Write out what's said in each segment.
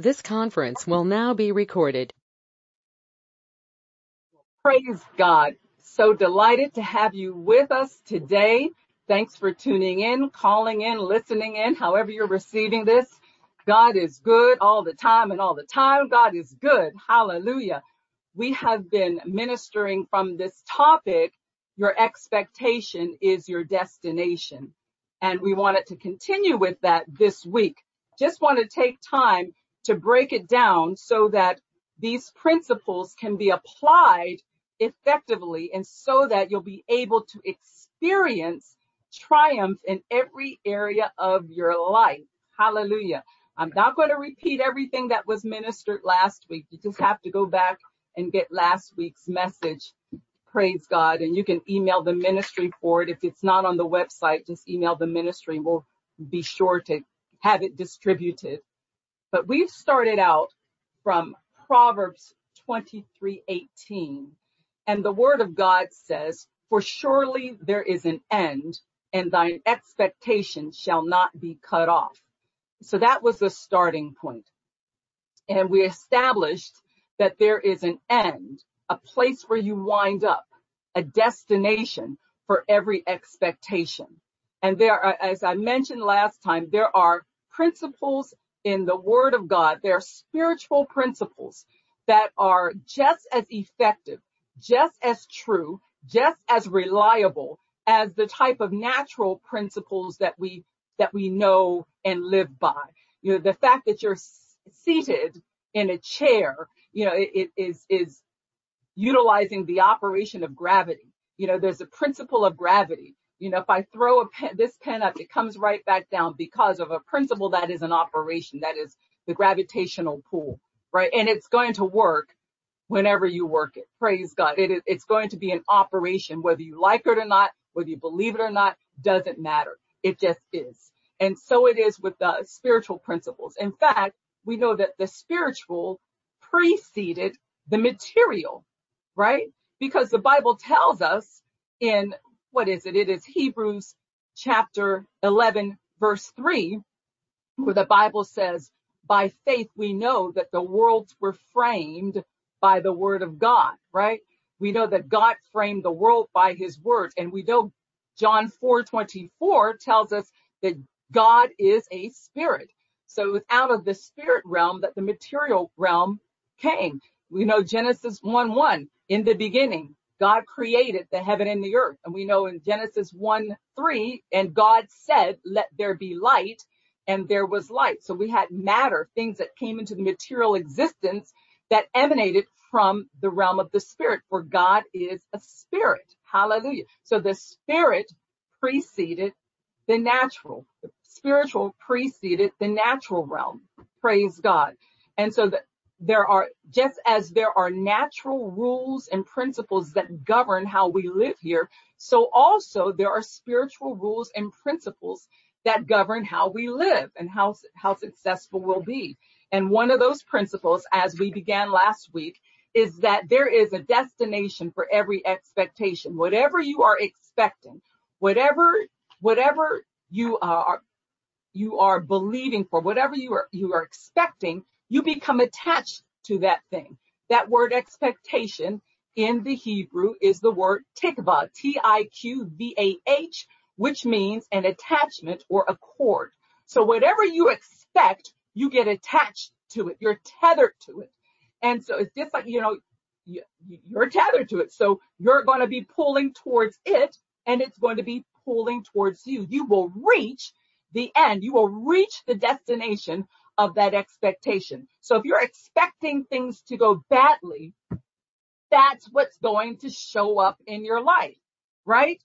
This conference will now be recorded. Praise God. So delighted to have you with us today. Thanks for tuning in, calling in, listening in, however you're receiving this. God is good all the time and all the time. God is good. Hallelujah. We have been ministering from this topic. Your expectation is your destination. And we wanted to continue with that this week. Just want to take time to break it down so that these principles can be applied effectively and so that you'll be able to experience triumph in every area of your life. Hallelujah. I'm not going to repeat everything that was ministered last week. You just have to go back and get last week's message. Praise God. And you can email the ministry for it. If it's not on the website, just email the ministry. We'll be sure to have it distributed. But we've started out from Proverbs 23:18 and the word of God says, for surely there is an end and thine expectation shall not be cut off. So that was the starting point. And we established that there is an end, a place where you wind up, a destination for every expectation. And there are, as I mentioned last time, there are principles in the word of God. There are spiritual principles that are just as effective, just as true, just as reliable as the type of natural principles that we, that we know and live by. You know, the fact that you're seated in a chair, you know, it, it is, is utilizing the operation of gravity. You know, there's a principle of gravity. You know, if I throw a pen, this pen up, it comes right back down because of a principle that is an operation, that is the gravitational pull, right? And it's going to work whenever you work it. Praise God. It it's going to be an operation, whether you like it or not, whether you believe it or not, doesn't matter. It just is. And so it is with the spiritual principles. In fact, we know that the spiritual preceded the material, right? Because the Bible tells us in what is it? It is Hebrews chapter 11 verse 3 where the Bible says, by faith we know that the worlds were framed by the word of God, right? We know that God framed the world by his word and we know John 4:24 tells us that God is a spirit. So it was out of the spirit realm that the material realm came. We know Genesis 1:1 in the beginning God created the heaven and the earth. And we know in Genesis 1, 3, and God said, let there be light, and there was light. So we had matter, things that came into the material existence that emanated from the realm of the spirit, for God is a spirit. Hallelujah. So the spirit preceded the natural. The spiritual preceded the natural realm. Praise God. And so the, there are, just as there are natural rules and principles that govern how we live here, so also there are spiritual rules and principles that govern how we live and how, how successful we'll be. And one of those principles, as we began last week, is that there is a destination for every expectation. Whatever you are expecting, whatever, whatever you are, you are believing for, whatever you are, you are expecting, you become attached to that thing. That word expectation in the Hebrew is the word tikvah, T-I-Q-V-A-H, which means an attachment or a cord. So whatever you expect, you get attached to it. You're tethered to it. And so it's just like, you know, you're tethered to it. So you're going to be pulling towards it and it's going to be pulling towards you. You will reach the end. You will reach the destination of that expectation. So if you're expecting things to go badly, that's what's going to show up in your life, right?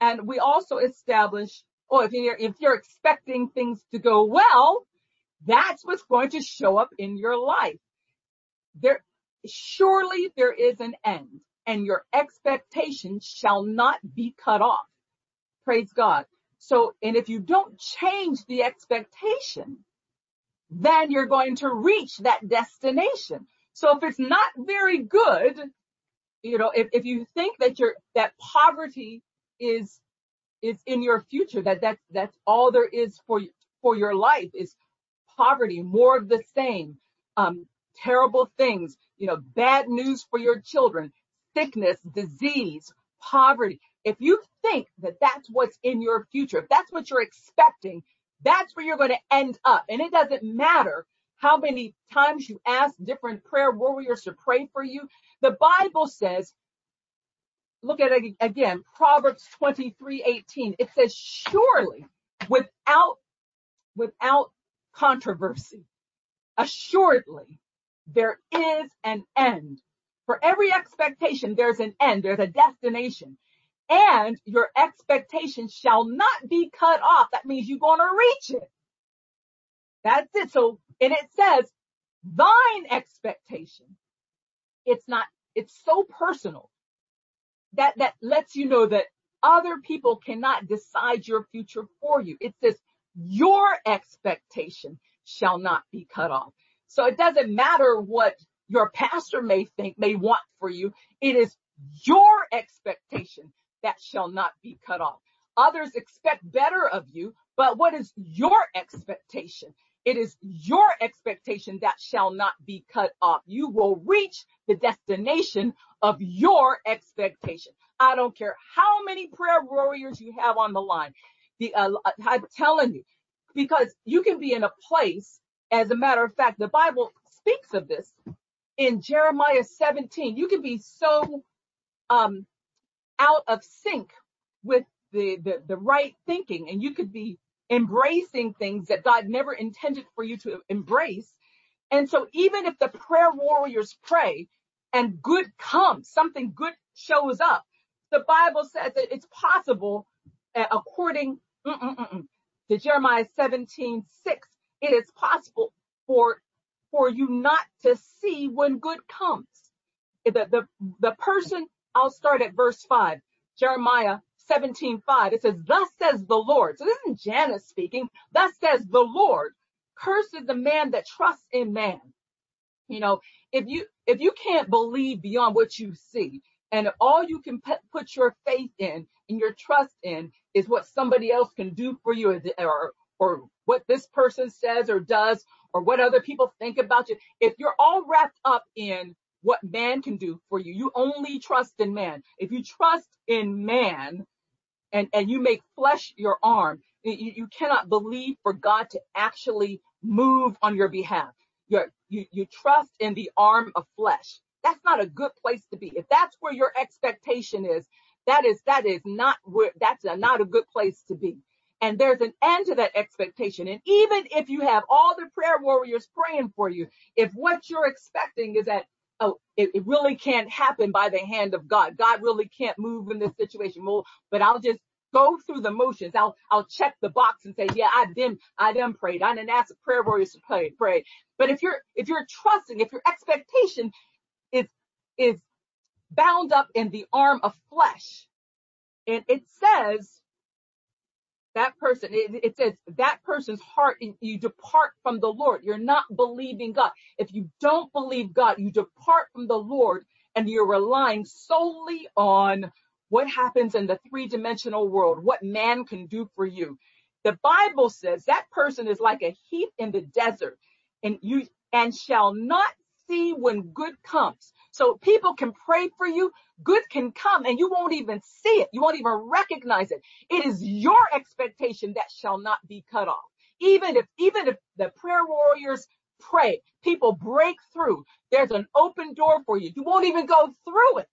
And we also establish, oh, if you're, if you're expecting things to go well, that's what's going to show up in your life. There, surely there is an end and your expectation shall not be cut off. Praise God. So, and if you don't change the expectation, then you're going to reach that destination. So if it's not very good, you know, if, if you think that you're, that poverty is, is in your future, that that's, that's all there is for, for your life is poverty, more of the same, um, terrible things, you know, bad news for your children, sickness, disease, poverty. If you think that that's what's in your future, if that's what you're expecting, that's where you're going to end up. And it doesn't matter how many times you ask different prayer warriors to pray for you. The Bible says, look at it again, Proverbs 23, 18. It says, surely without, without controversy, assuredly there is an end. For every expectation, there's an end. There's a destination and your expectation shall not be cut off. That means you're going to reach it. That's it. So, and it says thine expectation. It's not, it's so personal that, that lets you know that other people cannot decide your future for you. It says your expectation shall not be cut off. So it doesn't matter what your pastor may think, may want for you. It is your expectation that shall not be cut off. Others expect better of you, but what is your expectation? It is your expectation that shall not be cut off. You will reach the destination of your expectation. I don't care how many prayer warriors you have on the line. The, uh, I'm telling you, because you can be in a place, as a matter of fact, the Bible speaks of this in Jeremiah 17. You can be so um, out of sync with the, the, the right thinking and you could be embracing things that God never intended for you to embrace. And so even if the prayer warriors pray and good comes, something good shows up, the Bible says that it's possible uh, according mm-mm-mm, to Jeremiah 17, 6, it is possible for, for you not to see when good comes. The, the, the person I'll start at verse 5. Jeremiah 17, 5. It says, Thus says the Lord. So this isn't Janice speaking. Thus says the Lord. Cursed the man that trusts in man. You know, if you, if you can't believe beyond what you see and all you can put your faith in and your trust in is what somebody else can do for you or, or what this person says or does or what other people think about you. If you're all wrapped up in what man can do for you. You only trust in man. If you trust in man and, and you make flesh your arm, you, you cannot believe for God to actually move on your behalf. You're, you, you trust in the arm of flesh. That's not a good place to be. If that's where your expectation is, that is, that is not where, that's a, not a good place to be. And there's an end to that expectation. And even if you have all the prayer warriors praying for you, if what you're expecting is that oh, it, it, really can't happen by the hand of God. God really can't move in this situation. Well, but I'll just go through the motions. I'll, I'll check the box and say, yeah, I didn't, I didn't pray. I didn't ask prayer warriors to pray, pray. But if you're, if you're trusting, if your expectation is, is bound up in the arm of flesh, and it says that person, it, it, says that person's heart, you depart from the Lord. You're not believing God. If you don't believe God, you depart from the Lord and you're relying solely on what happens in the three dimensional world, what man can do for you. The Bible says that person is like a heath in the desert and you, and shall not see when good comes. So people can pray for you. Good can come and you won't even see it. You won't even recognize it. It is your expectation that shall not be cut off. Even if, even if the prayer warriors pray, people break through. There's an open door for you. You won't even go through it.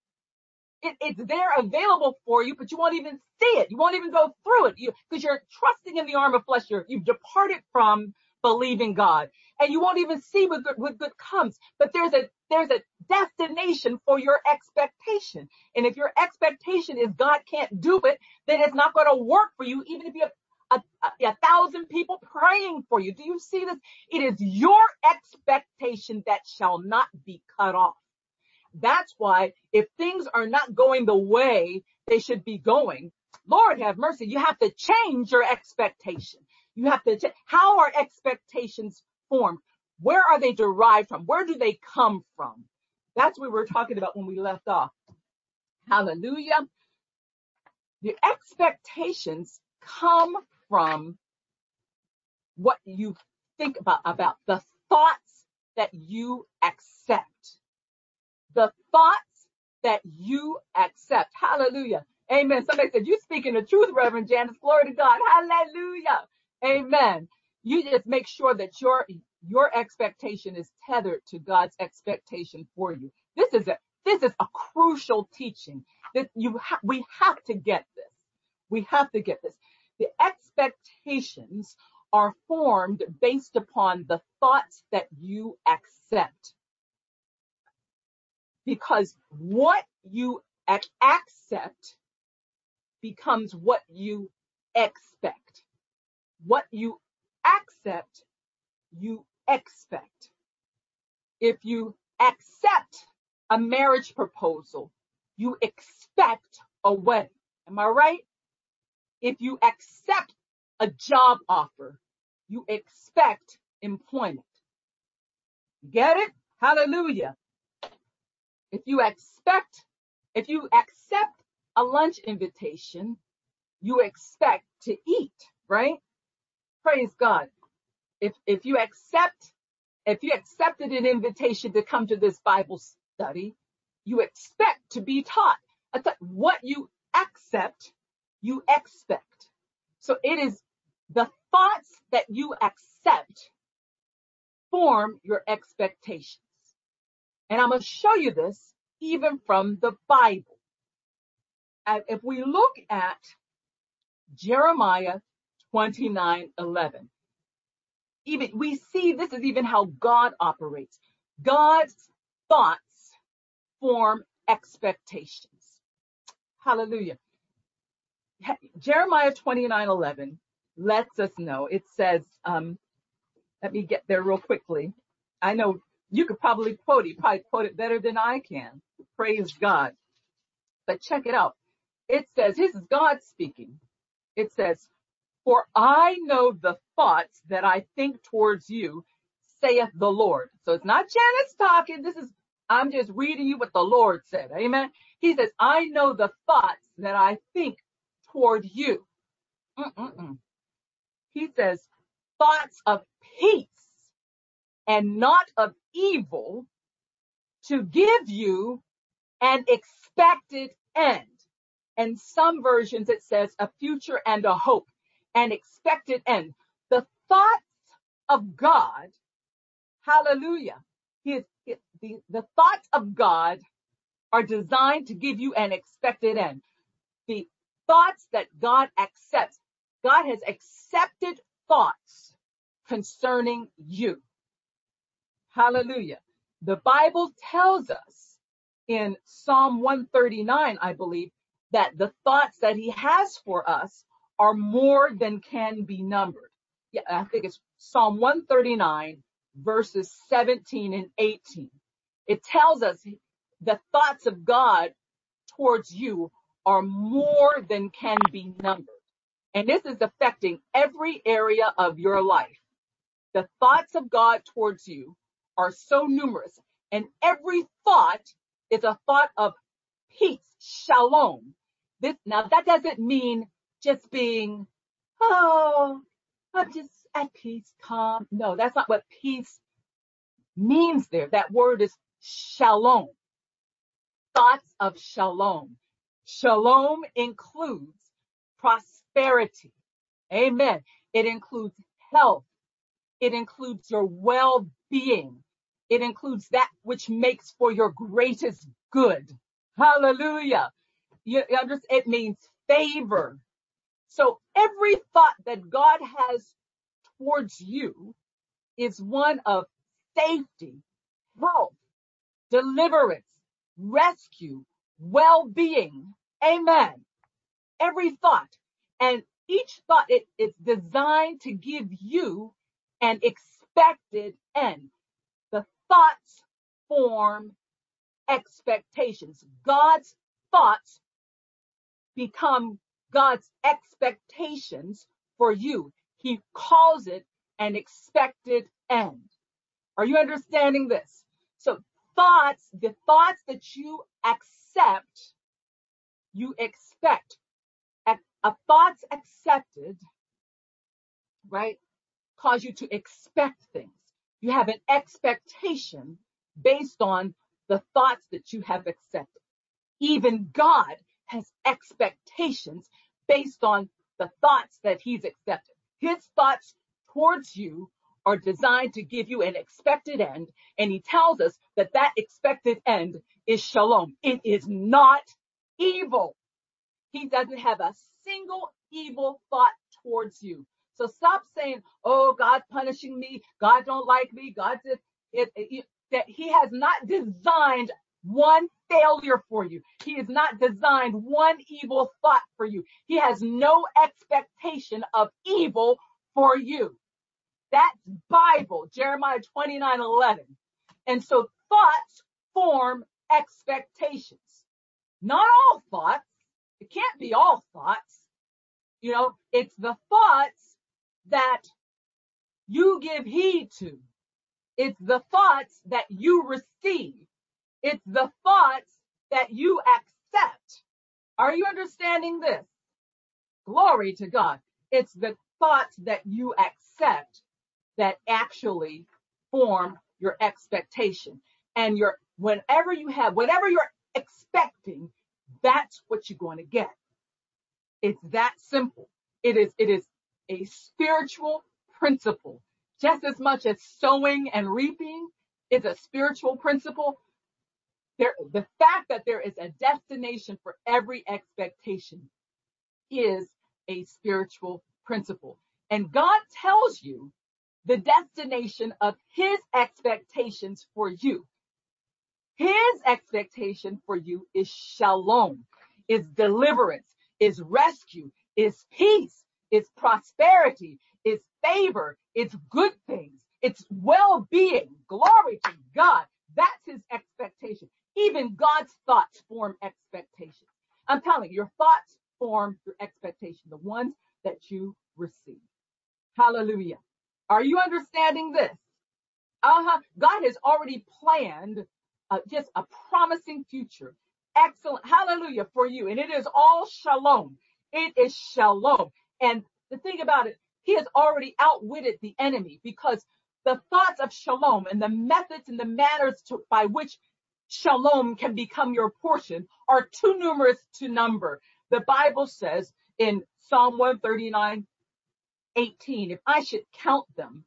it it's there available for you, but you won't even see it. You won't even go through it. You, cause you're trusting in the arm of flesh. You're, you've departed from believing God and you won't even see what good, what good comes. But there's a, there's a destination for your expectation. And if your expectation is God can't do it, then it's not going to work for you, even if you have a, a, a, thousand people praying for you. Do you see this? It is your expectation that shall not be cut off. That's why if things are not going the way they should be going, Lord have mercy, you have to change your expectation. You have to, check how are expectations formed? Where are they derived from? Where do they come from? That's what we were talking about when we left off. Hallelujah. The expectations come from what you think about, about the thoughts that you accept. The thoughts that you accept. Hallelujah. Amen. Somebody said, you're speaking the truth, Reverend Janice. Glory to God. Hallelujah. Amen. You just make sure that your, your expectation is tethered to God's expectation for you. This is a, this is a crucial teaching that you ha- we have to get this. We have to get this. The expectations are formed based upon the thoughts that you accept. Because what you ac- accept becomes what you expect. What you accept, you expect. If you accept a marriage proposal, you expect a wedding. Am I right? If you accept a job offer, you expect employment. Get it? Hallelujah. If you expect, if you accept a lunch invitation, you expect to eat, right? Praise God. If, if you accept, if you accepted an invitation to come to this Bible study, you expect to be taught. What you accept, you expect. So it is the thoughts that you accept form your expectations. And I'm going to show you this even from the Bible. If we look at Jeremiah 29 11, even we see this is even how God operates. God's thoughts form expectations. Hallelujah. Jeremiah 29 11 lets us know. It says, um, let me get there real quickly. I know you could probably quote it, probably quote it better than I can. Praise God. But check it out. It says, this is God speaking. It says, for I know the thoughts that I think towards you, saith the Lord. So it's not Janice talking. This is, I'm just reading you what the Lord said. Amen. He says, I know the thoughts that I think toward you. Mm-mm-mm. He says, thoughts of peace and not of evil to give you an expected end. And some versions it says a future and a hope, an expected end. The thoughts of God, hallelujah, his, his, the, the thoughts of God are designed to give you an expected end. The thoughts that God accepts, God has accepted thoughts concerning you. Hallelujah. The Bible tells us in Psalm 139, I believe, that the thoughts that he has for us are more than can be numbered. Yeah, I think it's Psalm 139 verses 17 and 18. It tells us the thoughts of God towards you are more than can be numbered. And this is affecting every area of your life. The thoughts of God towards you are so numerous and every thought is a thought of peace, shalom. This, now that doesn't mean just being, oh, I'm just at peace, calm. No, that's not what peace means there. That word is shalom. Thoughts of shalom. Shalom includes prosperity. Amen. It includes health. It includes your well-being. It includes that which makes for your greatest good. Hallelujah. You understand? It means favor. So every thought that God has towards you is one of safety, health, deliverance, rescue, well-being. Amen. Every thought and each thought it, it's designed to give you an expected end. The thoughts form expectations. God's thoughts become God's expectations for you. He calls it an expected end. Are you understanding this? So thoughts, the thoughts that you accept, you expect. A, thoughts accepted, right? cause you to expect things. You have an expectation based on the thoughts that you have accepted. Even God has expectations based on the thoughts that he's accepted. His thoughts towards you are designed to give you an expected end. And he tells us that that expected end is shalom. It is not evil. He doesn't have a single evil thought towards you. So stop saying, "Oh, God's punishing me. God don't like me. God did it, it, that He has not designed one failure for you. He has not designed one evil thought for you. He has no expectation of evil for you. That's Bible, Jeremiah 29, 11. And so thoughts form expectations. Not all thoughts. It can't be all thoughts. You know, it's the thoughts that you give heed to. It's the thoughts that you receive. It's the thoughts that you accept. Are you understanding this? Glory to God. It's the thoughts that you accept that actually form your expectation. And your, whenever you have, whatever you're expecting, that's what you're going to get. It's that simple. It is, it is a spiritual principle. Just as much as sowing and reaping is a spiritual principle, there, the fact that there is a destination for every expectation is a spiritual principle. And God tells you the destination of his expectations for you. His expectation for you is shalom, is deliverance, is rescue, is peace, is prosperity, is favor, it's good things, it's well-being. Glory to God. That's his expectation. Even God's thoughts form expectations. I'm telling you, your thoughts form your expectation, the ones that you receive. Hallelujah. Are you understanding this? Uh-huh. God has already planned uh, just a promising future. Excellent. Hallelujah for you. And it is all shalom. It is shalom. And the thing about it, he has already outwitted the enemy because the thoughts of shalom and the methods and the manners to, by which shalom can become your portion are too numerous to number. The Bible says in Psalm 139, 18, if I should count them,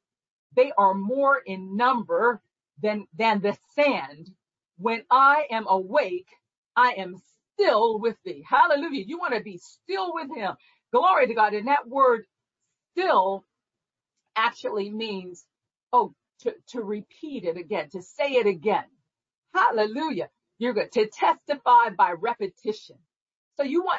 they are more in number than, than the sand. When I am awake, I am still with thee. Hallelujah. You want to be still with him. Glory to God. And that word still actually means, oh, to, to repeat it again, to say it again. Hallelujah. You're good to testify by repetition. So you want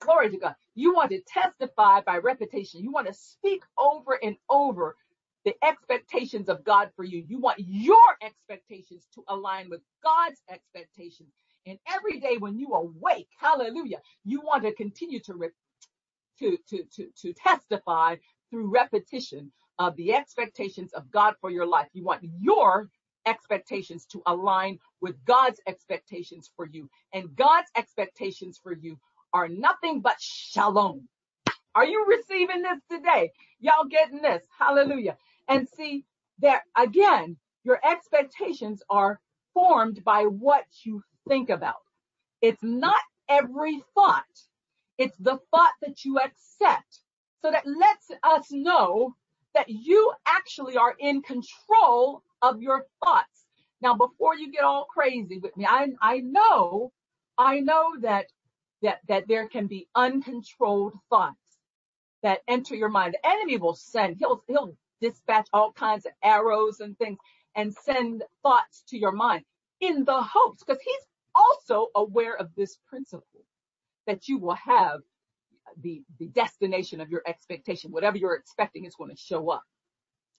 Glory to God. You want to testify by repetition. You want to speak over and over the expectations of God for you. You want your expectations to align with God's expectations. And every day when you awake, hallelujah, you want to continue to, re- to, to, to, to testify through repetition of the expectations of God for your life. You want your expectations to align with God's expectations for you. And God's expectations for you are nothing but shalom. Are you receiving this today? Y'all getting this? Hallelujah. And see there again, your expectations are formed by what you think about. It's not every thought. It's the thought that you accept. So that lets us know that you actually are in control of your thoughts. Now, before you get all crazy with me, I, I know, I know that that, that there can be uncontrolled thoughts that enter your mind. The enemy will send, he'll, he'll dispatch all kinds of arrows and things and send thoughts to your mind in the hopes, because he's also aware of this principle that you will have the, the destination of your expectation. Whatever you're expecting is going to show up.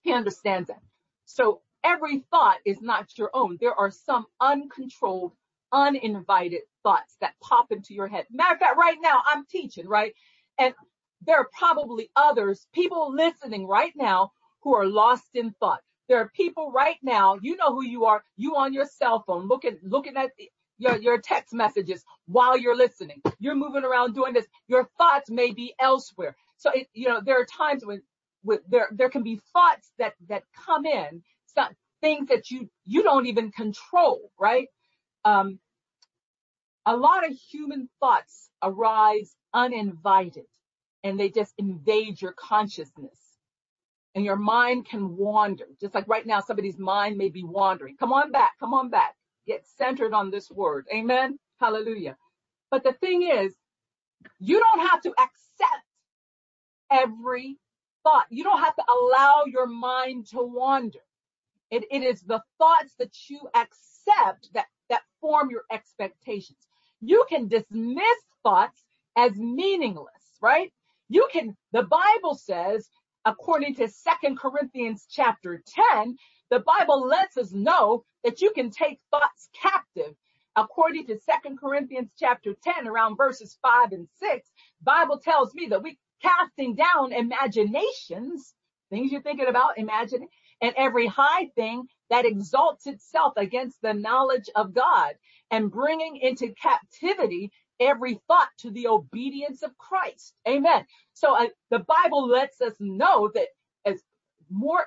He understands that. So every thought is not your own. There are some uncontrolled uninvited thoughts that pop into your head. Matter of fact, right now I'm teaching, right? And there are probably others, people listening right now who are lost in thought. There are people right now, you know who you are, you on your cell phone looking, looking at your, your text messages while you're listening. You're moving around doing this. Your thoughts may be elsewhere. So it, you know, there are times when with there there can be thoughts that that come in, some things that you you don't even control, right? Um, a lot of human thoughts arise uninvited and they just invade your consciousness and your mind can wander. Just like right now, somebody's mind may be wandering. Come on back. Come on back. Get centered on this word. Amen. Hallelujah. But the thing is, you don't have to accept every thought. You don't have to allow your mind to wander. It, it is the thoughts that you accept that, that form your expectations. You can dismiss thoughts as meaningless, right? You can, the Bible says according to Second Corinthians chapter 10, the Bible lets us know that you can take thoughts captive. According to Second Corinthians chapter 10, around verses 5 and 6, Bible tells me that we casting down imaginations, things you're thinking about, imagining, and every high thing that exalts itself against the knowledge of God and bringing into captivity every thought to the obedience of Christ. Amen. So uh, the Bible lets us know that as more,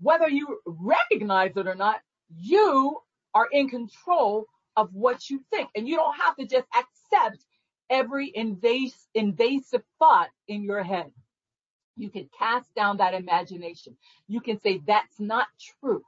whether you recognize it or not, you are in control of what you think and you don't have to just accept every invasive, invasive thought in your head. You can cast down that imagination. You can say, that's not true.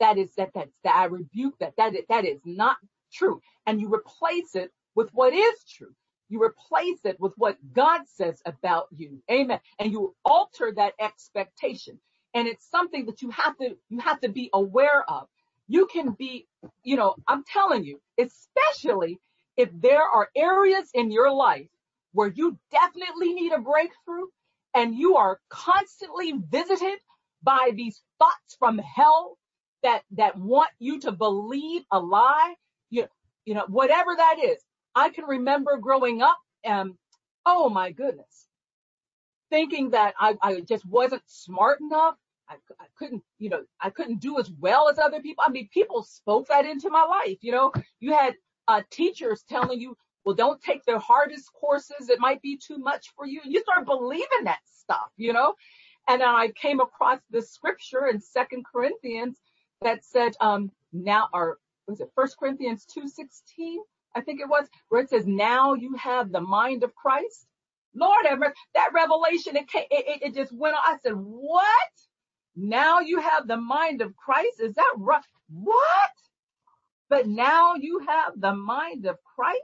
That is that, that's that I rebuke that. That is, that is not true. And you replace it with what is true. You replace it with what God says about you. Amen. And you alter that expectation. And it's something that you have to, you have to be aware of. You can be, you know, I'm telling you, especially if there are areas in your life where you definitely need a breakthrough and you are constantly visited by these thoughts from hell that, that want you to believe a lie, you, you know, whatever that is, I can remember growing up and oh my goodness, thinking that I, I just wasn't smart enough. I, I couldn't, you know, I couldn't do as well as other people. I mean, people spoke that into my life. You know, you had uh, teachers telling you, well, don't take the hardest courses. It might be too much for you. You start believing that stuff, you know? And I came across this scripture in Second Corinthians that said, um, now, or was it First Corinthians 2.16? I think it was, where it says, now you have the mind of Christ. Lord ever, that revelation, it, came, it, it just went on. I said, what? Now you have the mind of Christ? Is that right? What? But now you have the mind of Christ?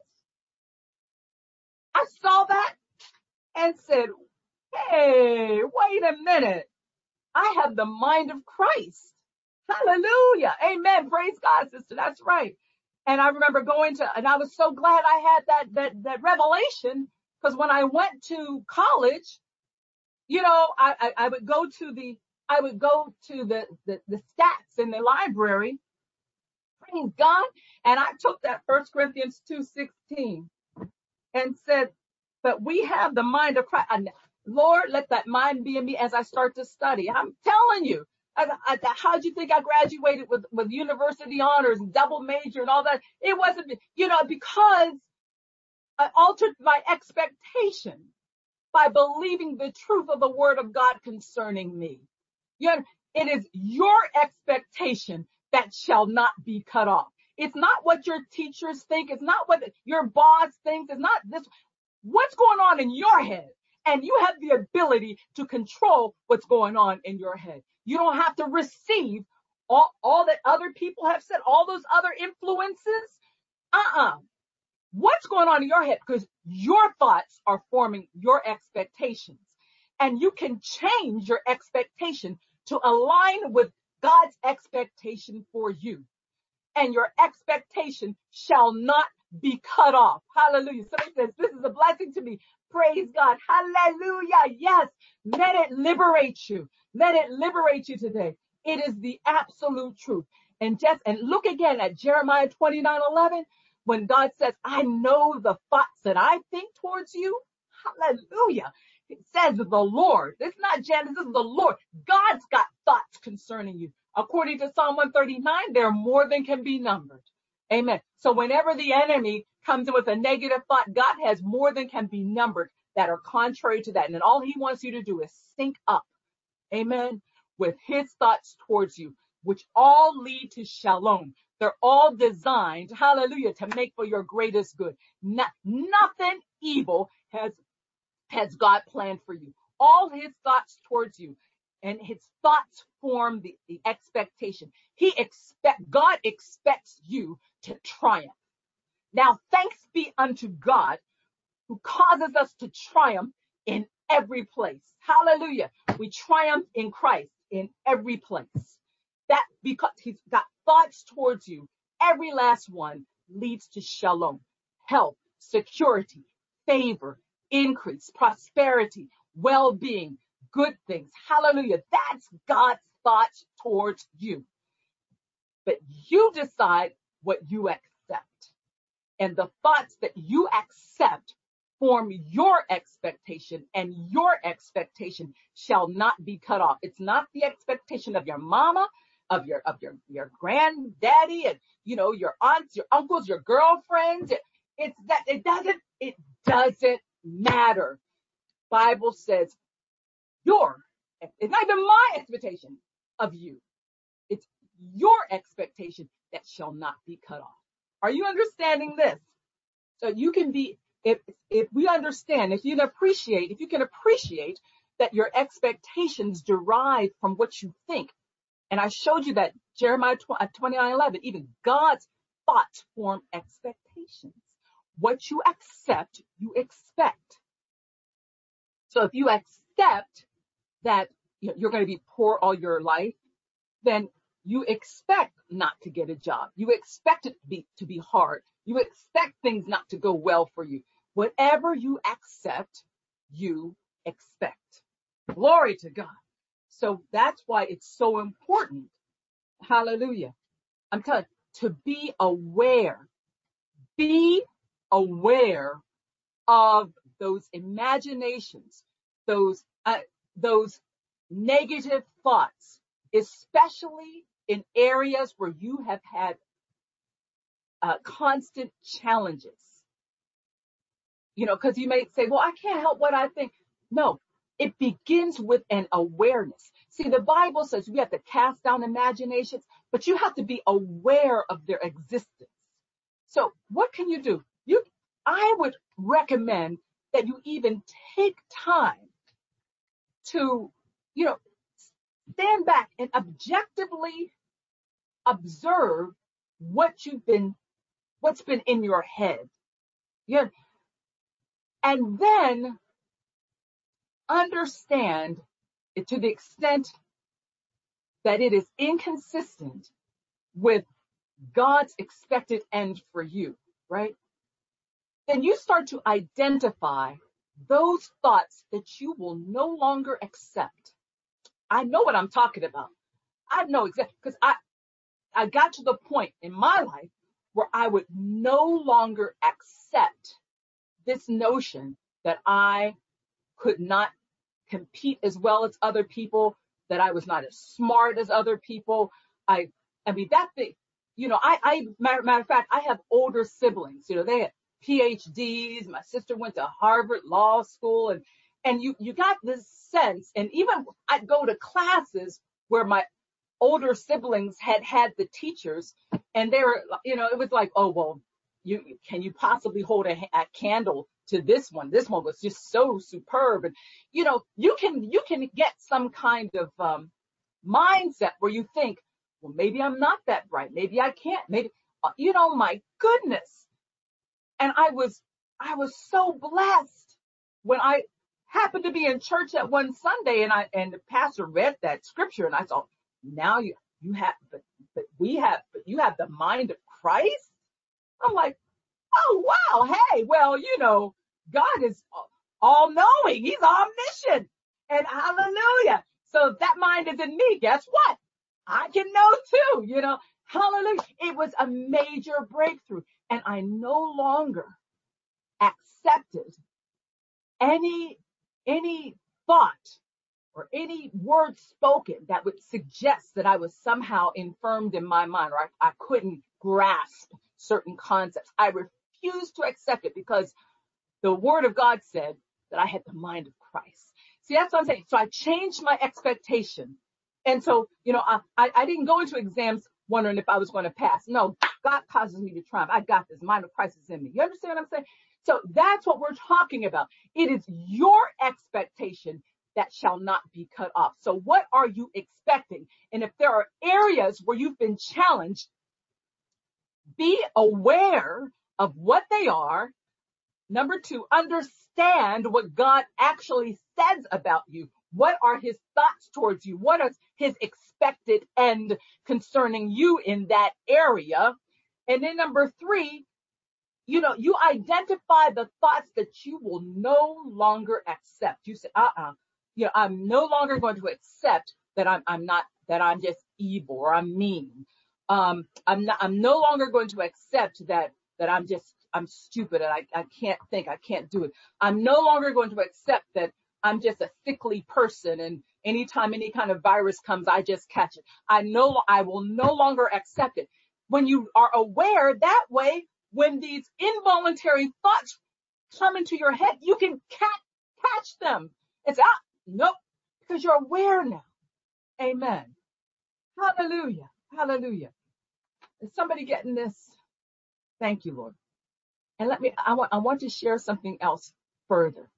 I saw that and said, hey, wait a minute. I have the mind of Christ. Hallelujah. Amen. Praise God, sister. That's right. And I remember going to, and I was so glad I had that, that, that revelation because when I went to college, you know, I, I, I, would go to the, I would go to the, the, the stats in the library. Praise God. And I took that first Corinthians 2.16 and said, but we have the mind of Christ. Lord, let that mind be in me as I start to study. I'm telling you, I, I, how'd you think I graduated with, with university honors and double major and all that? It wasn't, you know, because I altered my expectation by believing the truth of the word of God concerning me. You know, it is your expectation that shall not be cut off. It's not what your teachers think. It's not what your boss thinks. It's not this. What's going on in your head? And you have the ability to control what's going on in your head. You don't have to receive all, all that other people have said, all those other influences. Uh-uh. What's going on in your head? Because your thoughts are forming your expectations and you can change your expectation to align with God's expectation for you. And your expectation shall not be cut off. Hallelujah. Somebody says, this is a blessing to me. Praise God. Hallelujah. Yes. Let it liberate you. Let it liberate you today. It is the absolute truth. And just, and look again at Jeremiah 29, 11, when God says, I know the thoughts that I think towards you. Hallelujah. It says the Lord. It's not Janice, it's the Lord. God's got thoughts concerning you. According to Psalm 139, there are more than can be numbered. Amen. So whenever the enemy comes in with a negative thought, God has more than can be numbered that are contrary to that. And all he wants you to do is sync up Amen. With his thoughts towards you, which all lead to shalom. They're all designed, hallelujah, to make for your greatest good. Not, nothing evil has, has God planned for you. All his thoughts towards you and his thoughts form the, the expectation. He expect, God expects you to triumph. Now, thanks be unto God who causes us to triumph in every place. Hallelujah. We triumph in Christ in every place. That because he's got thoughts towards you, every last one leads to shalom, health, security, favor, increase, prosperity, well-being, good things. Hallelujah. That's God's thoughts towards you. But you decide what you accept. And the thoughts that you accept form your expectation and your expectation shall not be cut off. It's not the expectation of your mama, of your, of your, your granddaddy and, you know, your aunts, your uncles, your girlfriends. It, it's that it doesn't, it doesn't matter. Bible says your, it's not even my expectation of you. It's your expectation that shall not be cut off. Are you understanding this? So you can be, if, if we understand, if you can appreciate, if you can appreciate that your expectations derive from what you think. And I showed you that Jeremiah 29, uh, 11, even God's thoughts form expectations. What you accept, you expect. So if you accept that you're going to be poor all your life, then you expect not to get a job. You expect it to be, to be hard. You expect things not to go well for you. Whatever you accept, you expect. Glory to God. So that's why it's so important. Hallelujah. I'm telling you, to be aware, be aware of those imaginations, those, uh, those negative thoughts, especially in areas where you have had uh, constant challenges. You know, because you may say, well, I can't help what I think. No, it begins with an awareness. See, the Bible says we have to cast down imaginations, but you have to be aware of their existence. So what can you do? You, I would recommend that you even take time to, you know, stand back and objectively observe what you've been, what's been in your head. Yeah. And then understand it to the extent that it is inconsistent with God's expected end for you, right? Then you start to identify those thoughts that you will no longer accept. I know what I'm talking about. I know exactly because I I got to the point in my life where I would no longer accept this notion that I could not compete as well as other people, that I was not as smart as other people. I, I mean, that thing, you know, I, I, matter, matter of fact, I have older siblings, you know, they PhDs. My sister went to Harvard Law School and, and you, you got this sense. And even I'd go to classes where my older siblings had had the teachers and they were, you know, it was like, oh, well, you, can you possibly hold a, a candle to this one? This one was just so superb. And, you know, you can, you can get some kind of, um, mindset where you think, well, maybe I'm not that bright. Maybe I can't. Maybe, uh, you know, my goodness. And I was, I was so blessed when I happened to be in church that one Sunday and I, and the pastor read that scripture and I thought, now you, you have, but, but we have, but you have the mind of Christ. I'm like, oh wow, hey, well, you know, God is all knowing. He's omniscient. And hallelujah. So if that mind is in me, guess what? I can know too, you know. Hallelujah. It was a major breakthrough. And I no longer accepted any, any thought or any word spoken that would suggest that I was somehow infirmed in my mind or I, I couldn't grasp certain concepts. I refused to accept it because the word of God said that I had the mind of Christ. See, that's what I'm saying. So I changed my expectation. And so, you know, I, I, I didn't go into exams wondering if I was going to pass. No, God causes me to triumph. I got this. Mind of Christ is in me. You understand what I'm saying? So that's what we're talking about. It is your expectation that shall not be cut off. So what are you expecting? And if there are areas where you've been challenged, be aware of what they are. Number two, understand what God actually says about you. What are his thoughts towards you? What is his expected end concerning you in that area? And then number three, you know, you identify the thoughts that you will no longer accept. You say, uh-uh, you know, I'm no longer going to accept that I'm, I'm not, that I'm just evil or I'm mean. Um, I'm not, I'm no longer going to accept that, that I'm just, I'm stupid and I, I can't think, I can't do it. I'm no longer going to accept that I'm just a sickly person and anytime any kind of virus comes, I just catch it. I know I will no longer accept it. When you are aware that way, when these involuntary thoughts come into your head, you can catch, them. It's ah, nope, because you're aware now. Amen. Hallelujah. Hallelujah. Is somebody getting this? Thank you, Lord. And let me, I want, I want to share something else further.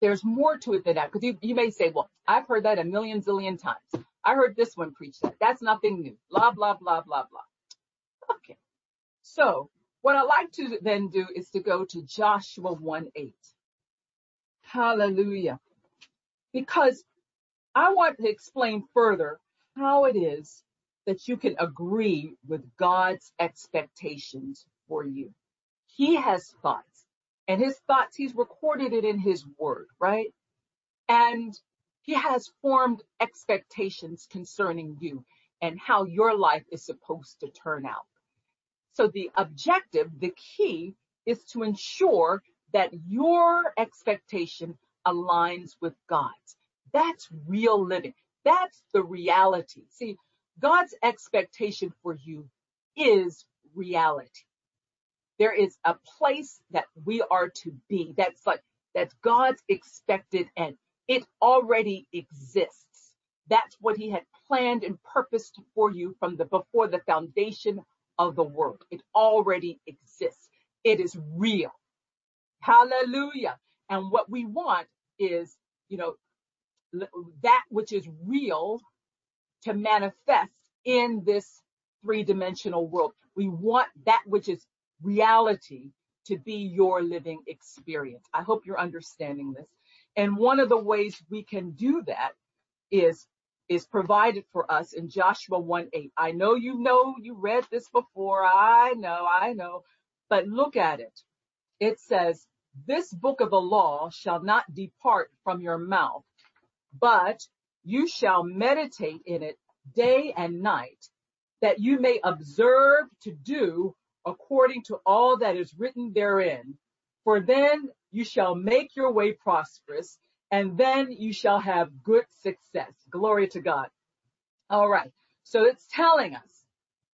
There's more to it than that, because you, you may say, well, I've heard that a million zillion times. I heard this one preach that. That's nothing new. Blah, blah, blah, blah, blah. Okay. So what I like to then do is to go to Joshua 1 8. Hallelujah. Because I want to explain further how it is that you can agree with God's expectations for you. He has thoughts and his thoughts, he's recorded it in his word, right? And he has formed expectations concerning you and how your life is supposed to turn out. So the objective, the key is to ensure that your expectation aligns with God's. That's real living. That's the reality. See, God's expectation for you is reality. There is a place that we are to be. That's like, that's God's expected end. It already exists. That's what he had planned and purposed for you from the before the foundation of the world. It already exists. It is real. Hallelujah. And what we want is, you know, that which is real to manifest in this three dimensional world. We want that which is reality to be your living experience. I hope you're understanding this. And one of the ways we can do that is is provided for us in Joshua 1 8. I know you know you read this before. I know, I know. But look at it. It says, This book of the law shall not depart from your mouth, but you shall meditate in it day and night, that you may observe to do according to all that is written therein. For then you shall make your way prosperous and then you shall have good success. Glory to God. All right. So it's telling us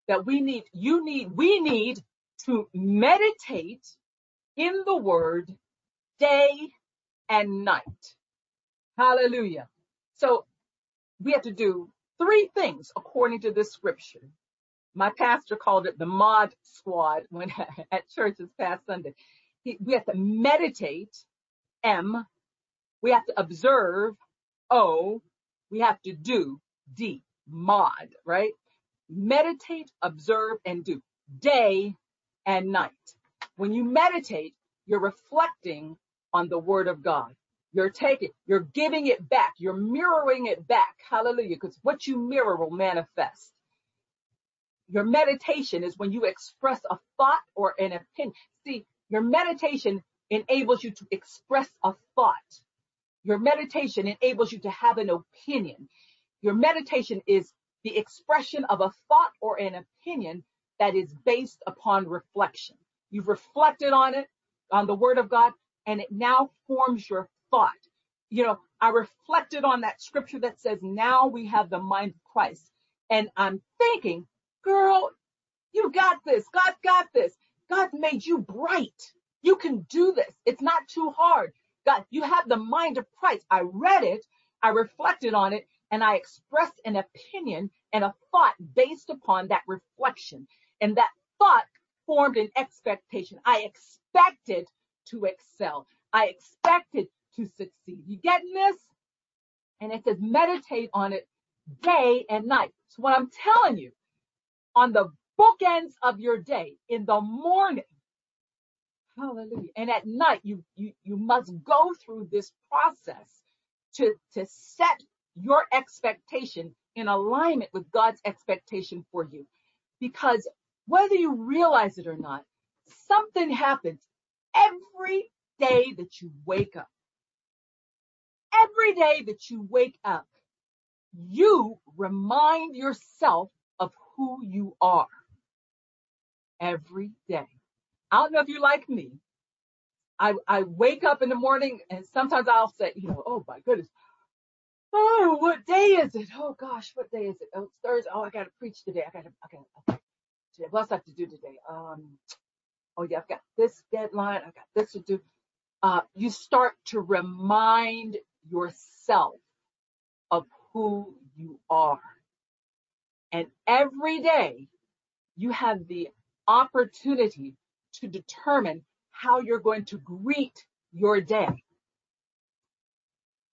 that we need, you need, we need to meditate in the word day and night. Hallelujah. So we have to do three things according to this scripture. My pastor called it the mod squad when at church this past Sunday. We have to meditate, M, we have to observe O. We have to do D. Mod, right? Meditate, observe, and do. Day and night. When you meditate, you're reflecting on the word of God. You're taking, you're giving it back. You're mirroring it back. Hallelujah. Because what you mirror will manifest. Your meditation is when you express a thought or an opinion. See, your meditation enables you to express a thought. Your meditation enables you to have an opinion. Your meditation is the expression of a thought or an opinion that is based upon reflection. You've reflected on it, on the word of God, and it now forms your thought. You know, I reflected on that scripture that says, now we have the mind of Christ. And I'm thinking, girl, you got this. God got this. God made you bright. You can do this. It's not too hard. God, you have the mind of Christ. I read it, I reflected on it, and I expressed an opinion and a thought based upon that reflection. And that thought formed an expectation. I expected to excel. I expected to succeed. You getting this? And it says meditate on it day and night. So what I'm telling you, on the bookends of your day, in the morning, hallelujah, and at night, you you you must go through this process to to set your expectation in alignment with God's expectation for you. Because whether you realize it or not, something happens every day that you wake up. Every day that you wake up, you remind yourself of who you are. Every day. I don't know if you're like me. I, I wake up in the morning and sometimes I'll say, you know, oh my goodness, Oh, what day is it? Oh gosh, what day is it? Oh, it's Thursday. Oh, I gotta preach today. I gotta, I gotta, okay. What else I have to do today? Um, oh yeah, I've got this deadline. I've got this to do. Uh, you start to remind yourself of who you are. And every day you have the opportunity to determine how you're going to greet your day.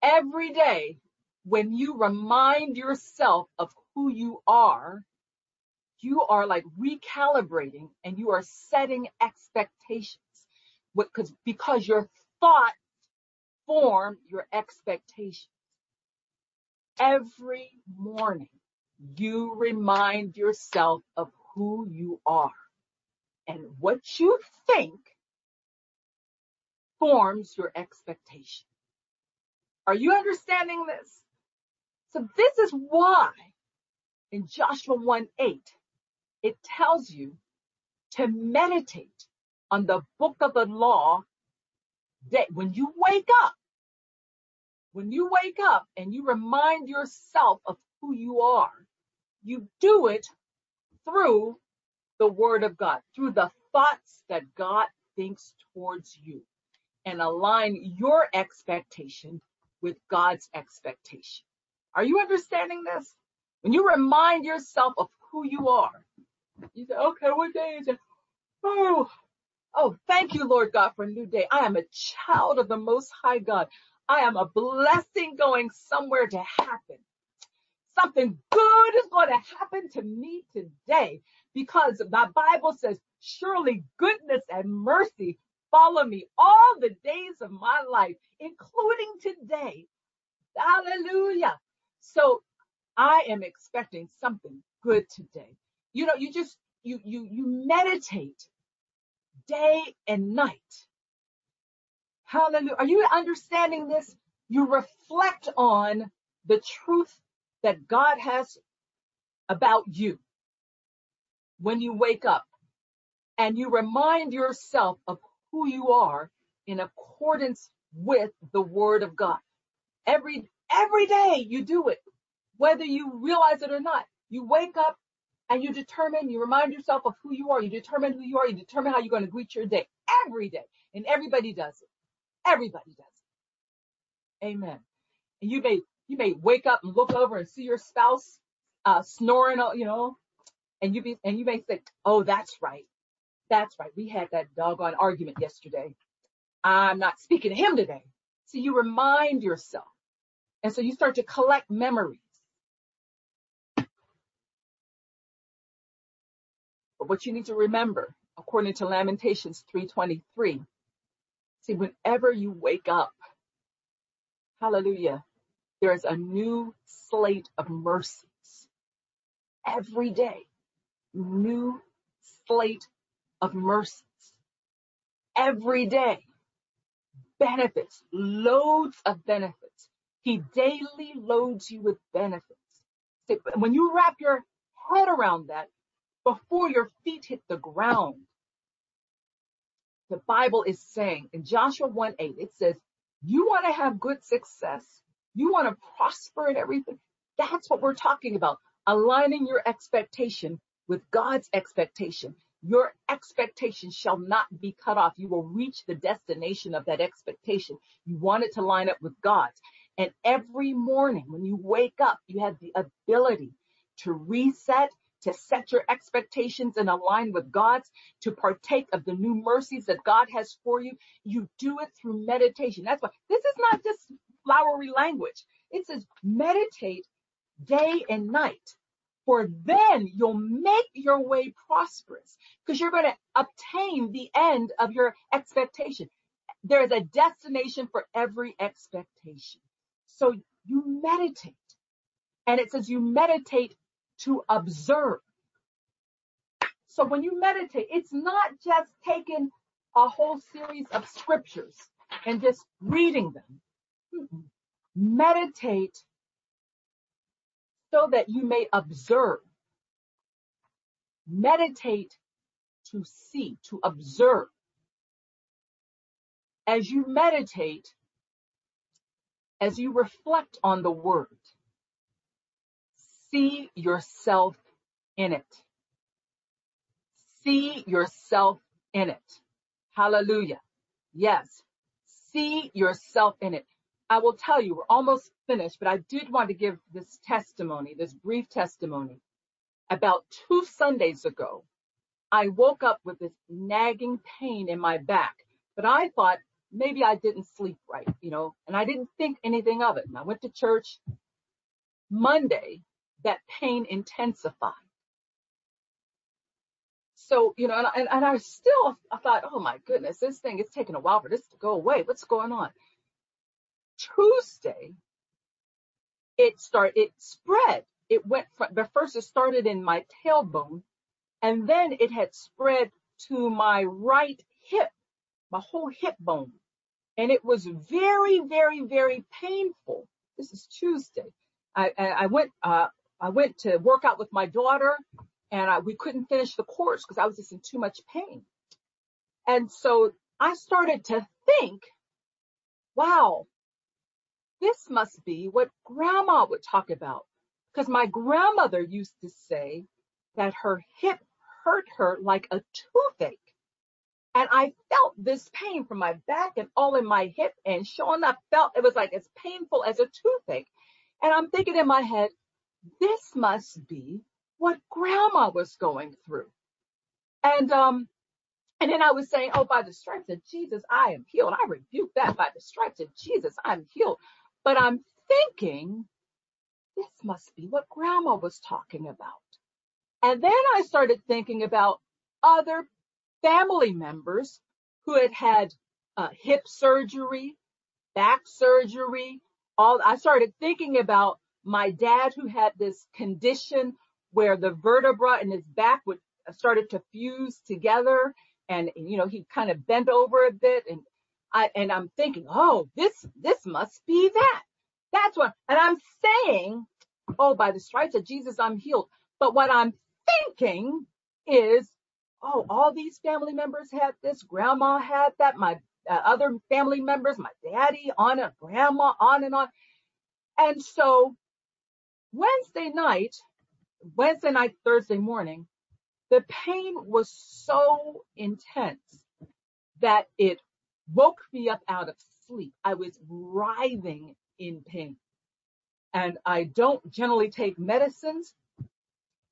Every day when you remind yourself of who you are, you are like recalibrating and you are setting expectations because because your thoughts form your expectations. Every morning, you remind yourself of who you are and what you think forms your expectation. Are you understanding this? So this is why in Joshua 1 8, it tells you to meditate on the book of the law that when you wake up, when you wake up and you remind yourself of who you are, you do it through the word of God, through the thoughts that God thinks towards you and align your expectation with God's expectation. Are you understanding this? When you remind yourself of who you are, you say, okay, what day is it? Oh, oh, thank you, Lord God, for a new day. I am a child of the Most High God. I am a blessing going somewhere to happen. Something good is going to happen to me today because my Bible says, surely goodness and mercy follow me all the days of my life, including today. Hallelujah. So I am expecting something good today. You know, you just, you, you, you meditate day and night. Hallelujah. Are you understanding this? You reflect on the truth that God has about you when you wake up and you remind yourself of who you are in accordance with the word of God. Every Every day you do it, whether you realize it or not. You wake up and you determine, you remind yourself of who you are. You determine who you are. You determine how you're going to greet your day every day. And everybody does it. Everybody does it. Amen. And you may, you may wake up and look over and see your spouse, uh, snoring, you know, and you be, and you may say, oh, that's right. That's right. We had that doggone argument yesterday. I'm not speaking to him today. So you remind yourself and so you start to collect memories. But what you need to remember, according to Lamentations 3:23, see, whenever you wake up, hallelujah, there is a new slate of mercies every day. New slate of mercies every day. Benefits, loads of benefits. He daily loads you with benefits. When you wrap your head around that before your feet hit the ground, the Bible is saying in Joshua 1 8, it says, You want to have good success, you want to prosper in everything. That's what we're talking about. Aligning your expectation with God's expectation. your expectation shall not be cut off. You will reach the destination of that expectation. You want it to line up with God's. And every morning when you wake up, you have the ability to reset, to set your expectations and align with God's, to partake of the new mercies that God has for you. You do it through meditation. That's why this is not just flowery language. It says meditate day and night for then you'll make your way prosperous because you're going to obtain the end of your expectation. There is a destination for every expectation. So you meditate. And it says you meditate to observe. So when you meditate, it's not just taking a whole series of scriptures and just reading them. Meditate so that you may observe. Meditate to see, to observe. As you meditate, as you reflect on the word, see yourself in it. See yourself in it. Hallelujah. Yes. See yourself in it. I will tell you, we're almost finished, but I did want to give this testimony, this brief testimony. About two Sundays ago, I woke up with this nagging pain in my back, but I thought maybe I didn't sleep right, you know, and I didn't think anything of it. And I went to church. Monday, that pain intensified. So, you know, and, and, and I still I thought, oh my goodness, this thing is taking a while for this to go away. What's going on? Tuesday, it started, it spread. It went from, but first it started in my tailbone and then it had spread to my right hip, my whole hip bone. And it was very, very, very painful. This is Tuesday. I, I went, uh, I went to work out with my daughter and I, we couldn't finish the course because I was just in too much pain. And so I started to think, wow, this must be what grandma would talk about. Because my grandmother used to say that her hip hurt her like a toothache. And I felt this pain from my back and all in my hip and sure enough felt it was like as painful as a toothache. And I'm thinking in my head, this must be what grandma was going through. And, um, and then I was saying, oh, by the stripes of Jesus, I am healed. I rebuke that by the stripes of Jesus, I'm healed. But I'm thinking, this must be what grandma was talking about. And then I started thinking about other family members who had had uh, hip surgery, back surgery. All I started thinking about my dad who had this condition where the vertebra in his back would uh, started to fuse together and you know he kind of bent over a bit and I, and I'm thinking, oh, this, this must be that. That's what, and I'm saying, oh, by the stripes of Jesus, I'm healed. But what I'm thinking is, oh, all these family members had this, grandma had that, my uh, other family members, my daddy, on and grandma, on and on. And so Wednesday night, Wednesday night, Thursday morning, the pain was so intense that it woke me up out of sleep. I was writhing in pain. And I don't generally take medicines.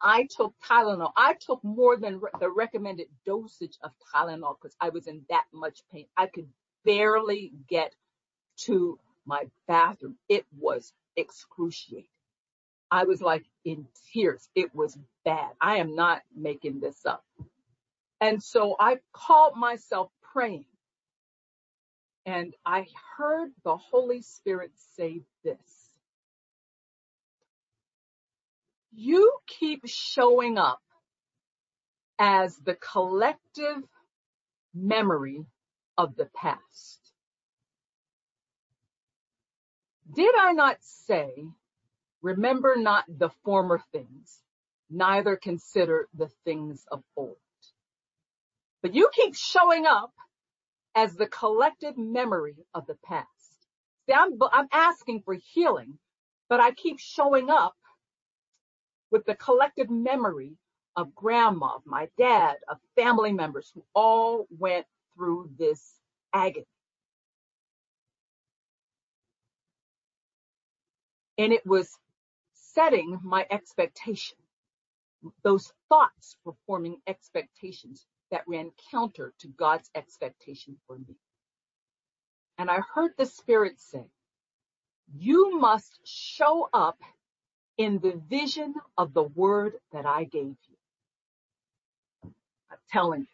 I took Tylenol. I took more than re- the recommended dosage of Tylenol because I was in that much pain. I could barely get to my bathroom. It was excruciating. I was like in tears. It was bad. I am not making this up. And so I called myself praying. And I heard the Holy Spirit say this. You keep showing up as the collective memory of the past. Did I not say, remember not the former things, neither consider the things of old? But you keep showing up as the collective memory of the past. See, I'm, I'm asking for healing, but I keep showing up with the collective memory of grandma, of my dad, of family members who all went through this agony. And it was setting my expectation. Those thoughts were forming expectations that ran counter to God's expectation for me. And I heard the Spirit say, You must show up in the vision of the word that I gave you. I'm telling you.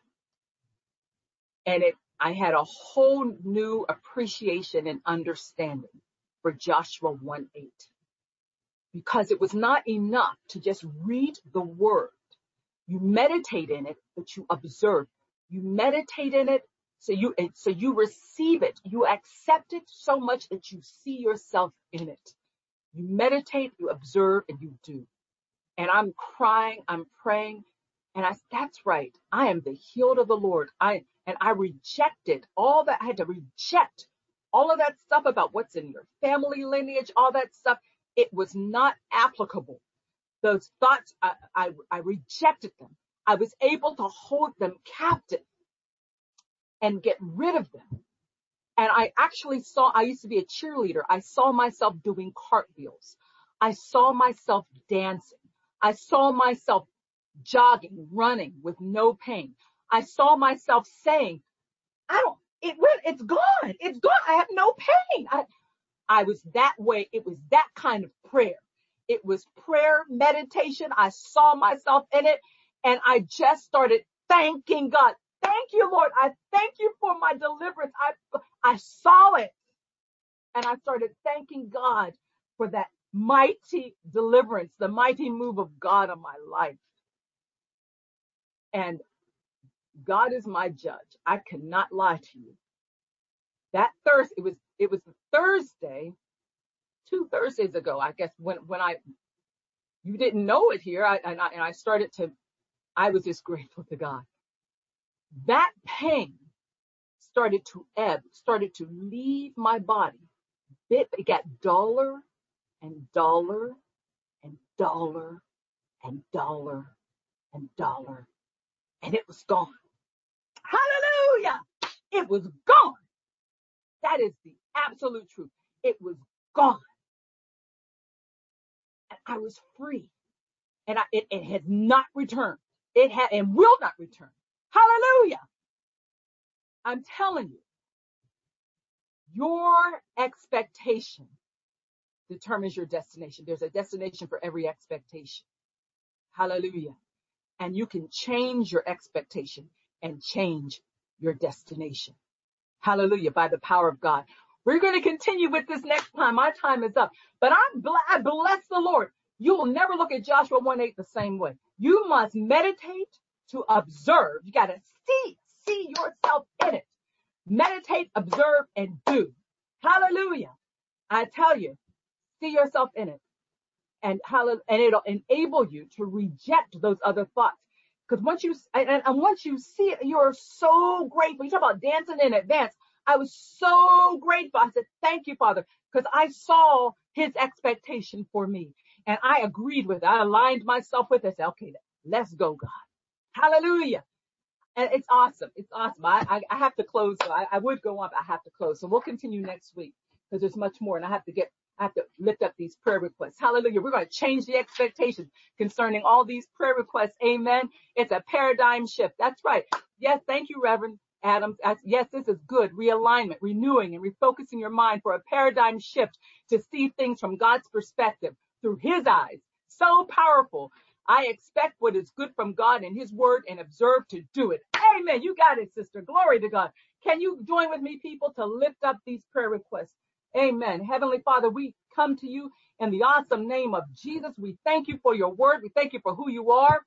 And it, I had a whole new appreciation and understanding for Joshua 1 8. Because it was not enough to just read the word. You meditate in it, but you observe. You meditate in it, so you, so you receive it. You accept it so much that you see yourself in it. You meditate, you observe, and you do. And I'm crying, I'm praying, and I, that's right. I am the healed of the Lord. I, and I rejected all that. I had to reject all of that stuff about what's in your family lineage, all that stuff. It was not applicable. Those thoughts, I, I, I rejected them. I was able to hold them captive and get rid of them. And I actually saw, I used to be a cheerleader. I saw myself doing cartwheels. I saw myself dancing. I saw myself jogging, running with no pain. I saw myself saying, I don't, it went, it's gone. It's gone. I have no pain. I, I was that way. It was that kind of prayer. It was prayer, meditation. I saw myself in it and I just started thanking God. Thank you, Lord. I thank you for my deliverance. I, I saw it and I started thanking God for that mighty deliverance, the mighty move of God on my life. And God is my judge. I cannot lie to you. That Thursday, it was, it was Thursday, two Thursdays ago, I guess, when, I, you didn't know it here. I, and I, and I started to, I was just grateful to God. That pain started to ebb, started to leave my body. Bit, it got duller and duller and duller and duller and duller. And it was gone. Hallelujah. It was gone. That is the absolute truth. It was gone. I was free. And I, it, it has not returned. It had and will not return. Hallelujah. I'm telling you, your expectation determines your destination. There's a destination for every expectation. Hallelujah. And you can change your expectation and change your destination. Hallelujah. By the power of God. We're going to continue with this next time. My time is up, but I'm bl- I bless the Lord. You will never look at Joshua 1 8 the same way. You must meditate to observe. You got to see see yourself in it. Meditate, observe, and do. Hallelujah. I tell you, see yourself in it. And hallelujah, and it'll enable you to reject those other thoughts. Because once you, and, and once you see it, you're so grateful. You talk about dancing in advance. I was so grateful. I said, thank you, Father, because I saw his expectation for me and I agreed with it. I aligned myself with it. I said, okay, let's go, God. Hallelujah and it's awesome. It's awesome. I, I, I have to close. So I, I would go on, but I have to close. So we'll continue next week because there's much more and I have to get, I have to lift up these prayer requests. Hallelujah. We're going to change the expectations concerning all these prayer requests. Amen. It's a paradigm shift. That's right. Yes. Thank you, Reverend Adams. Yes, this is good. Realignment, renewing and refocusing your mind for a paradigm shift to see things from God's perspective through his eyes. So powerful. I expect what is good from God and his word and observe to do it. Amen. You got it, sister. Glory to God. Can you join with me, people, to lift up these prayer requests? Amen. Heavenly Father, we come to you in the awesome name of Jesus. We thank you for your word. We thank you for who you are.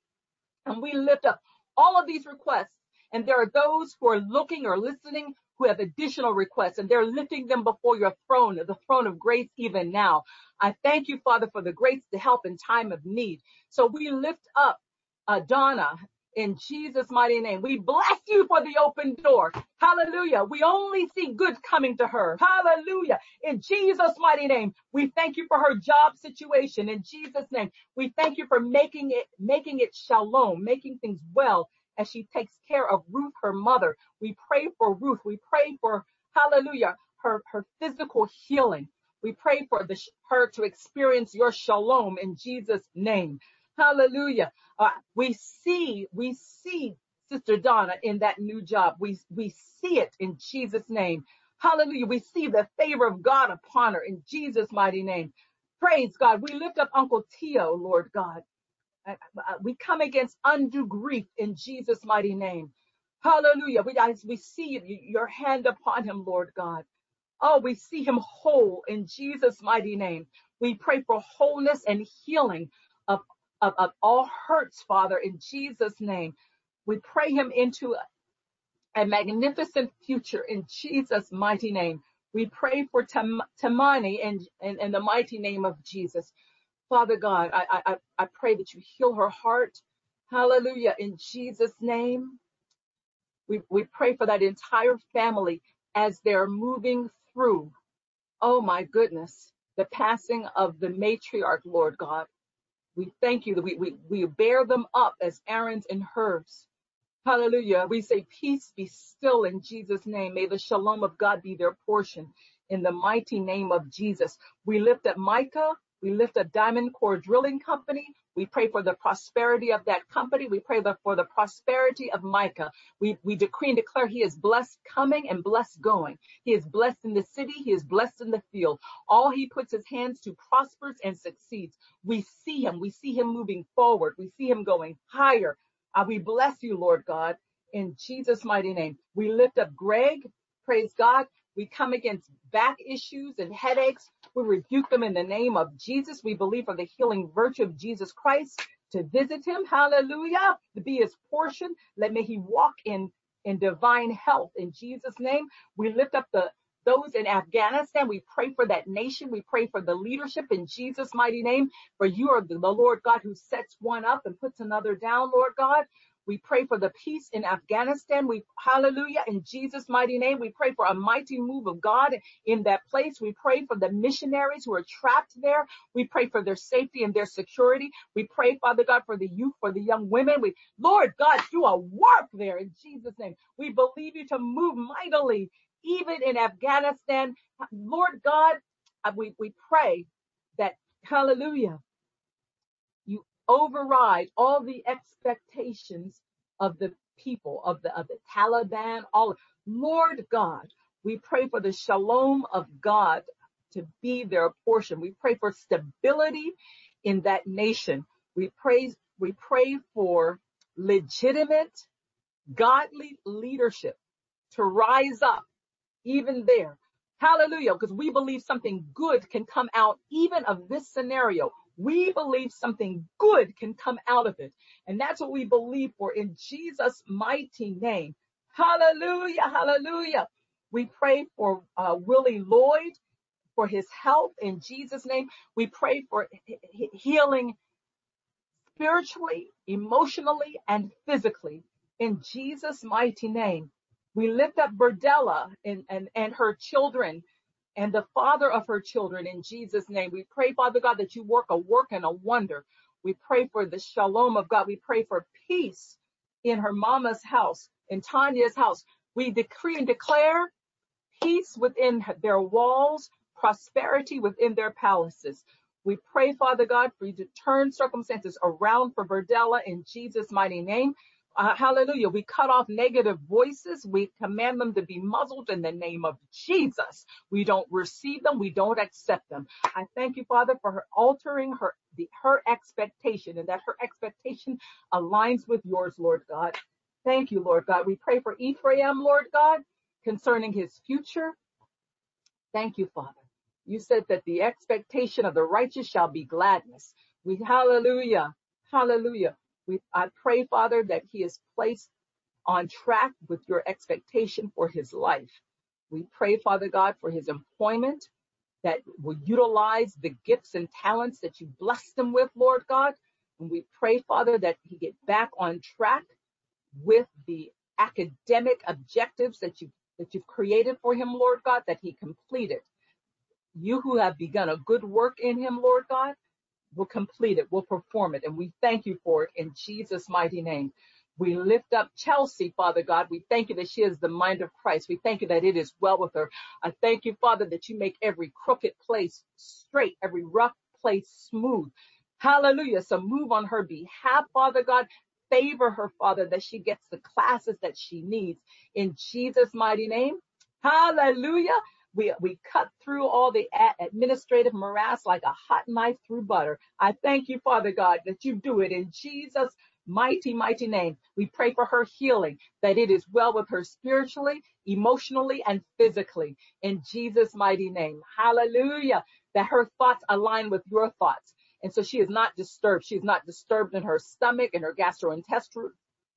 And we lift up all of these requests. And there are those who are looking or listening who have additional requests and they're lifting them before your throne, the throne of grace even now. I thank you, Father, for the grace to help in time of need. So we lift up uh, Donna in Jesus' mighty name. We bless you for the open door. Hallelujah. We only see good coming to her. Hallelujah. In Jesus' mighty name, we thank you for her job situation. In Jesus' name, we thank you for making it, making it shalom, making things well as she takes care of Ruth, her mother. We pray for Ruth. We pray for, hallelujah, her, her physical healing. We pray for the, her to experience your shalom in Jesus' name. Hallelujah. Uh, we see, we see Sister Donna in that new job. We, we see it in Jesus' name. Hallelujah. We see the favor of God upon her in Jesus' mighty name. Praise God. We lift up Uncle Tio, Lord God. Uh, uh, We come against undue grief in Jesus' mighty name. Hallelujah. We, we see your hand upon him, Lord God. Oh, we see him whole in Jesus' mighty name. We pray for wholeness and healing of, of, of all hurts, Father, in Jesus' name. We pray him into a magnificent future in Jesus' mighty name. We pray for Tam- Tamani in, in, in the mighty name of Jesus. Father God, I, I, I pray that you heal her heart. Hallelujah. In Jesus' name. We, we pray for that entire family as they're moving through. Oh my goodness. The passing of the matriarch, Lord God. We thank you that we, we, we bear them up as Aaron's and Hurs. Hallelujah. We say, Peace be still in Jesus' name. May the shalom of God be their portion in the mighty name of Jesus. We lift up Micah. We lift up Diamond Core Drilling Company. We pray for the prosperity of that company. We pray the, for the prosperity of Micah. We, we decree and declare he is blessed coming and blessed going. He is blessed in the city. He is blessed in the field. All he puts his hands to prospers and succeeds. We see him. We see him moving forward. We see him going higher. Uh, we bless you, Lord God, in Jesus' mighty name. We lift up Greg. Praise God. We come against back issues and headaches. We rebuke them in the name of Jesus. We believe for the healing virtue of Jesus Christ to visit him. Hallelujah. To be his portion. Let may he walk in, in divine health in Jesus' name. We lift up the those in Afghanistan. We pray for that nation. We pray for the leadership in Jesus' mighty name. For you are the, the Lord God who sets one up and puts another down, Lord God. We pray for the peace in Afghanistan. We, hallelujah, in Jesus' mighty name. We pray for a mighty move of God in that place. We pray for the missionaries who are trapped there. We pray for their safety and their security. We pray, Father God, for the youth, for the young women. We, Lord God, do a work there in Jesus' name. We believe you to move mightily, even in Afghanistan. Lord God, uh, we, we pray that, hallelujah, override all the expectations of the people, of the, of the Taliban, all. Lord God, we pray for the shalom of God to be their portion. We pray for stability in that nation. We pray, we pray for legitimate, godly leadership to rise up even there. Hallelujah. Because we believe something good can come out even of this scenario. We believe something good can come out of it. And that's what we believe for in Jesus' mighty name. Hallelujah. Hallelujah. We pray for uh, Willie Lloyd for his health in Jesus' name. We pray for he- healing spiritually, emotionally, and physically in Jesus' mighty name. We lift up Berdella and, and, and her children and the father of her children in Jesus' name. We pray, Father God, that you work a work and a wonder. We pray for the shalom of God. We pray for peace in her mama's house, in Tanya's house. We decree and declare peace within their walls, prosperity within their palaces. We pray, Father God, for you to turn circumstances around for Verdella in Jesus' mighty name. Uh, hallelujah. We cut off negative voices. We command them to be muzzled in the name of Jesus. We don't receive them. We don't accept them. I thank you, Father, for her altering her, the, her expectation and that her expectation aligns with yours, Lord God. Thank you, Lord God. We pray for Ephraim, Lord God, concerning his future. Thank you, Father. You said that the expectation of the righteous shall be gladness. We, hallelujah, hallelujah. We, I pray, Father, that he is placed on track with your expectation for his life. We pray, Father God, for his employment that will utilize the gifts and talents that you blessed him with, Lord God. And we pray, Father, that he get back on track with the academic objectives that you that you've created for him, Lord God, that he completed. You who have begun a good work in him, Lord God, will complete it, We'll perform it. And we thank you for it in Jesus' mighty name. We lift up Chelsea, Father God. We thank you that she has the mind of Christ. We thank you that it is well with her. I thank you, Father, that you make every crooked place straight, every rough place smooth. Hallelujah. So move on her behalf, Father God. Favor her, Father, that she gets the classes that she needs in Jesus' mighty name. Hallelujah. We, we cut through all the administrative morass like a hot knife through butter. I thank you, Father God, that you do it in Jesus' mighty, mighty name. We pray for her healing, that it is well with her spiritually, emotionally, and physically in Jesus' mighty name. Hallelujah. That her thoughts align with your thoughts. And so she is not disturbed. She is not disturbed in her stomach and her gastrointestinal,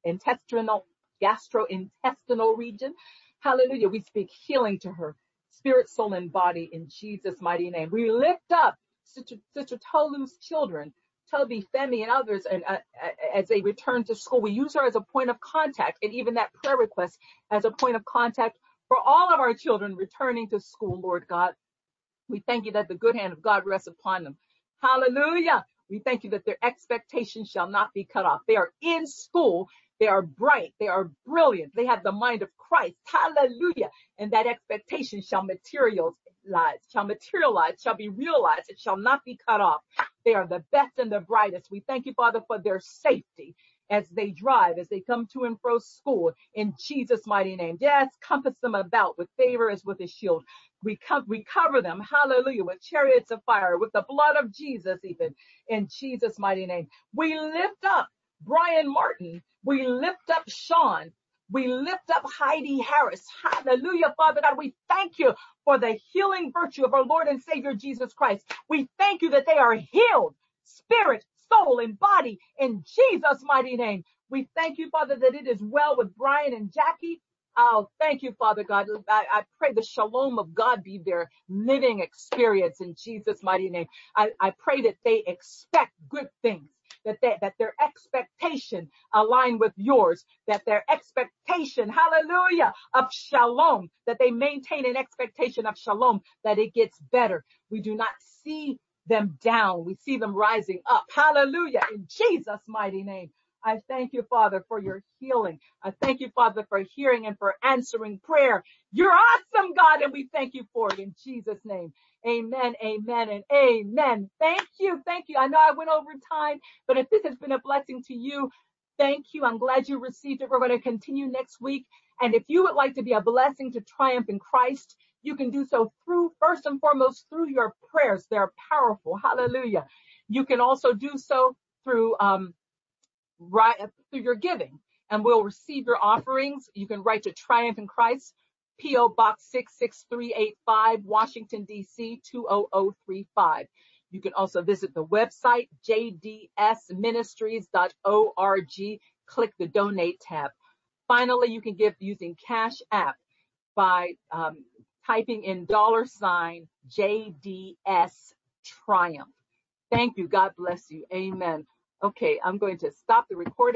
intestinal, gastrointestinal region. Hallelujah. We speak healing to her spirit, soul, and body in Jesus' mighty name. We lift up Sister, Tolu's children, Toby, Femi, and others, and uh, uh, as they return to school, we use her as a point of contact, and even that prayer request as a point of contact for all of our children returning to school, Lord God. We thank you that the good hand of God rests upon them. Hallelujah. We thank you that their expectations shall not be cut off. They are in school. They are bright. They are brilliant. They have the mind of Christ. Hallelujah. And that expectation shall materialize, shall materialize, shall be realized. It shall not be cut off. They are the best and the brightest. We thank you, Father, for their safety as they drive, as they come to and fro school in Jesus' mighty name. Yes, compass them about with favor as with a shield. We, co- we cover them, hallelujah, with chariots of fire, with the blood of Jesus, even in Jesus' mighty name. We lift up Brian Martin. We lift up Sean. We lift up Heidi Harris. Hallelujah, Father God. We thank you for the healing virtue of our Lord and Savior Jesus Christ. We thank you that they are healed, spirit, soul, and body in Jesus' mighty name. We thank you, Father, that it is well with Brian and Jackie. Oh, thank you, Father God. I, I, pray the shalom of God be their living experience in Jesus' mighty name. I, I pray that they expect good things that they, that their expectation align with yours, that their expectation, hallelujah, of shalom, that they maintain an expectation of shalom, that it gets better. We do not see them down. We see them rising up. Hallelujah. In Jesus' mighty name. I thank you, Father, for your healing. I thank you, Father, for hearing and for answering prayer. You're awesome, God, and we thank you for it in Jesus' name. Amen, amen, and amen. Thank you, thank you. I know I went over time, but if this has been a blessing to you, thank you. I'm glad you received it. We're going to continue next week. And if you would like to be a blessing to triumph in Christ, you can do so through, first and foremost, through your prayers. They're powerful. Hallelujah. You can also do so through, um, right through your giving and we'll receive your offerings. You can write to Triumph in Christ, P.O. Box 66385, Washington, D.C. 20035. You can also visit the website, jdsministries.org. Click the donate tab. Finally, you can give using Cash App by um, typing in dollar sign JDS Triumph. Thank you. God bless you. Amen. Okay, I'm going to stop the recording.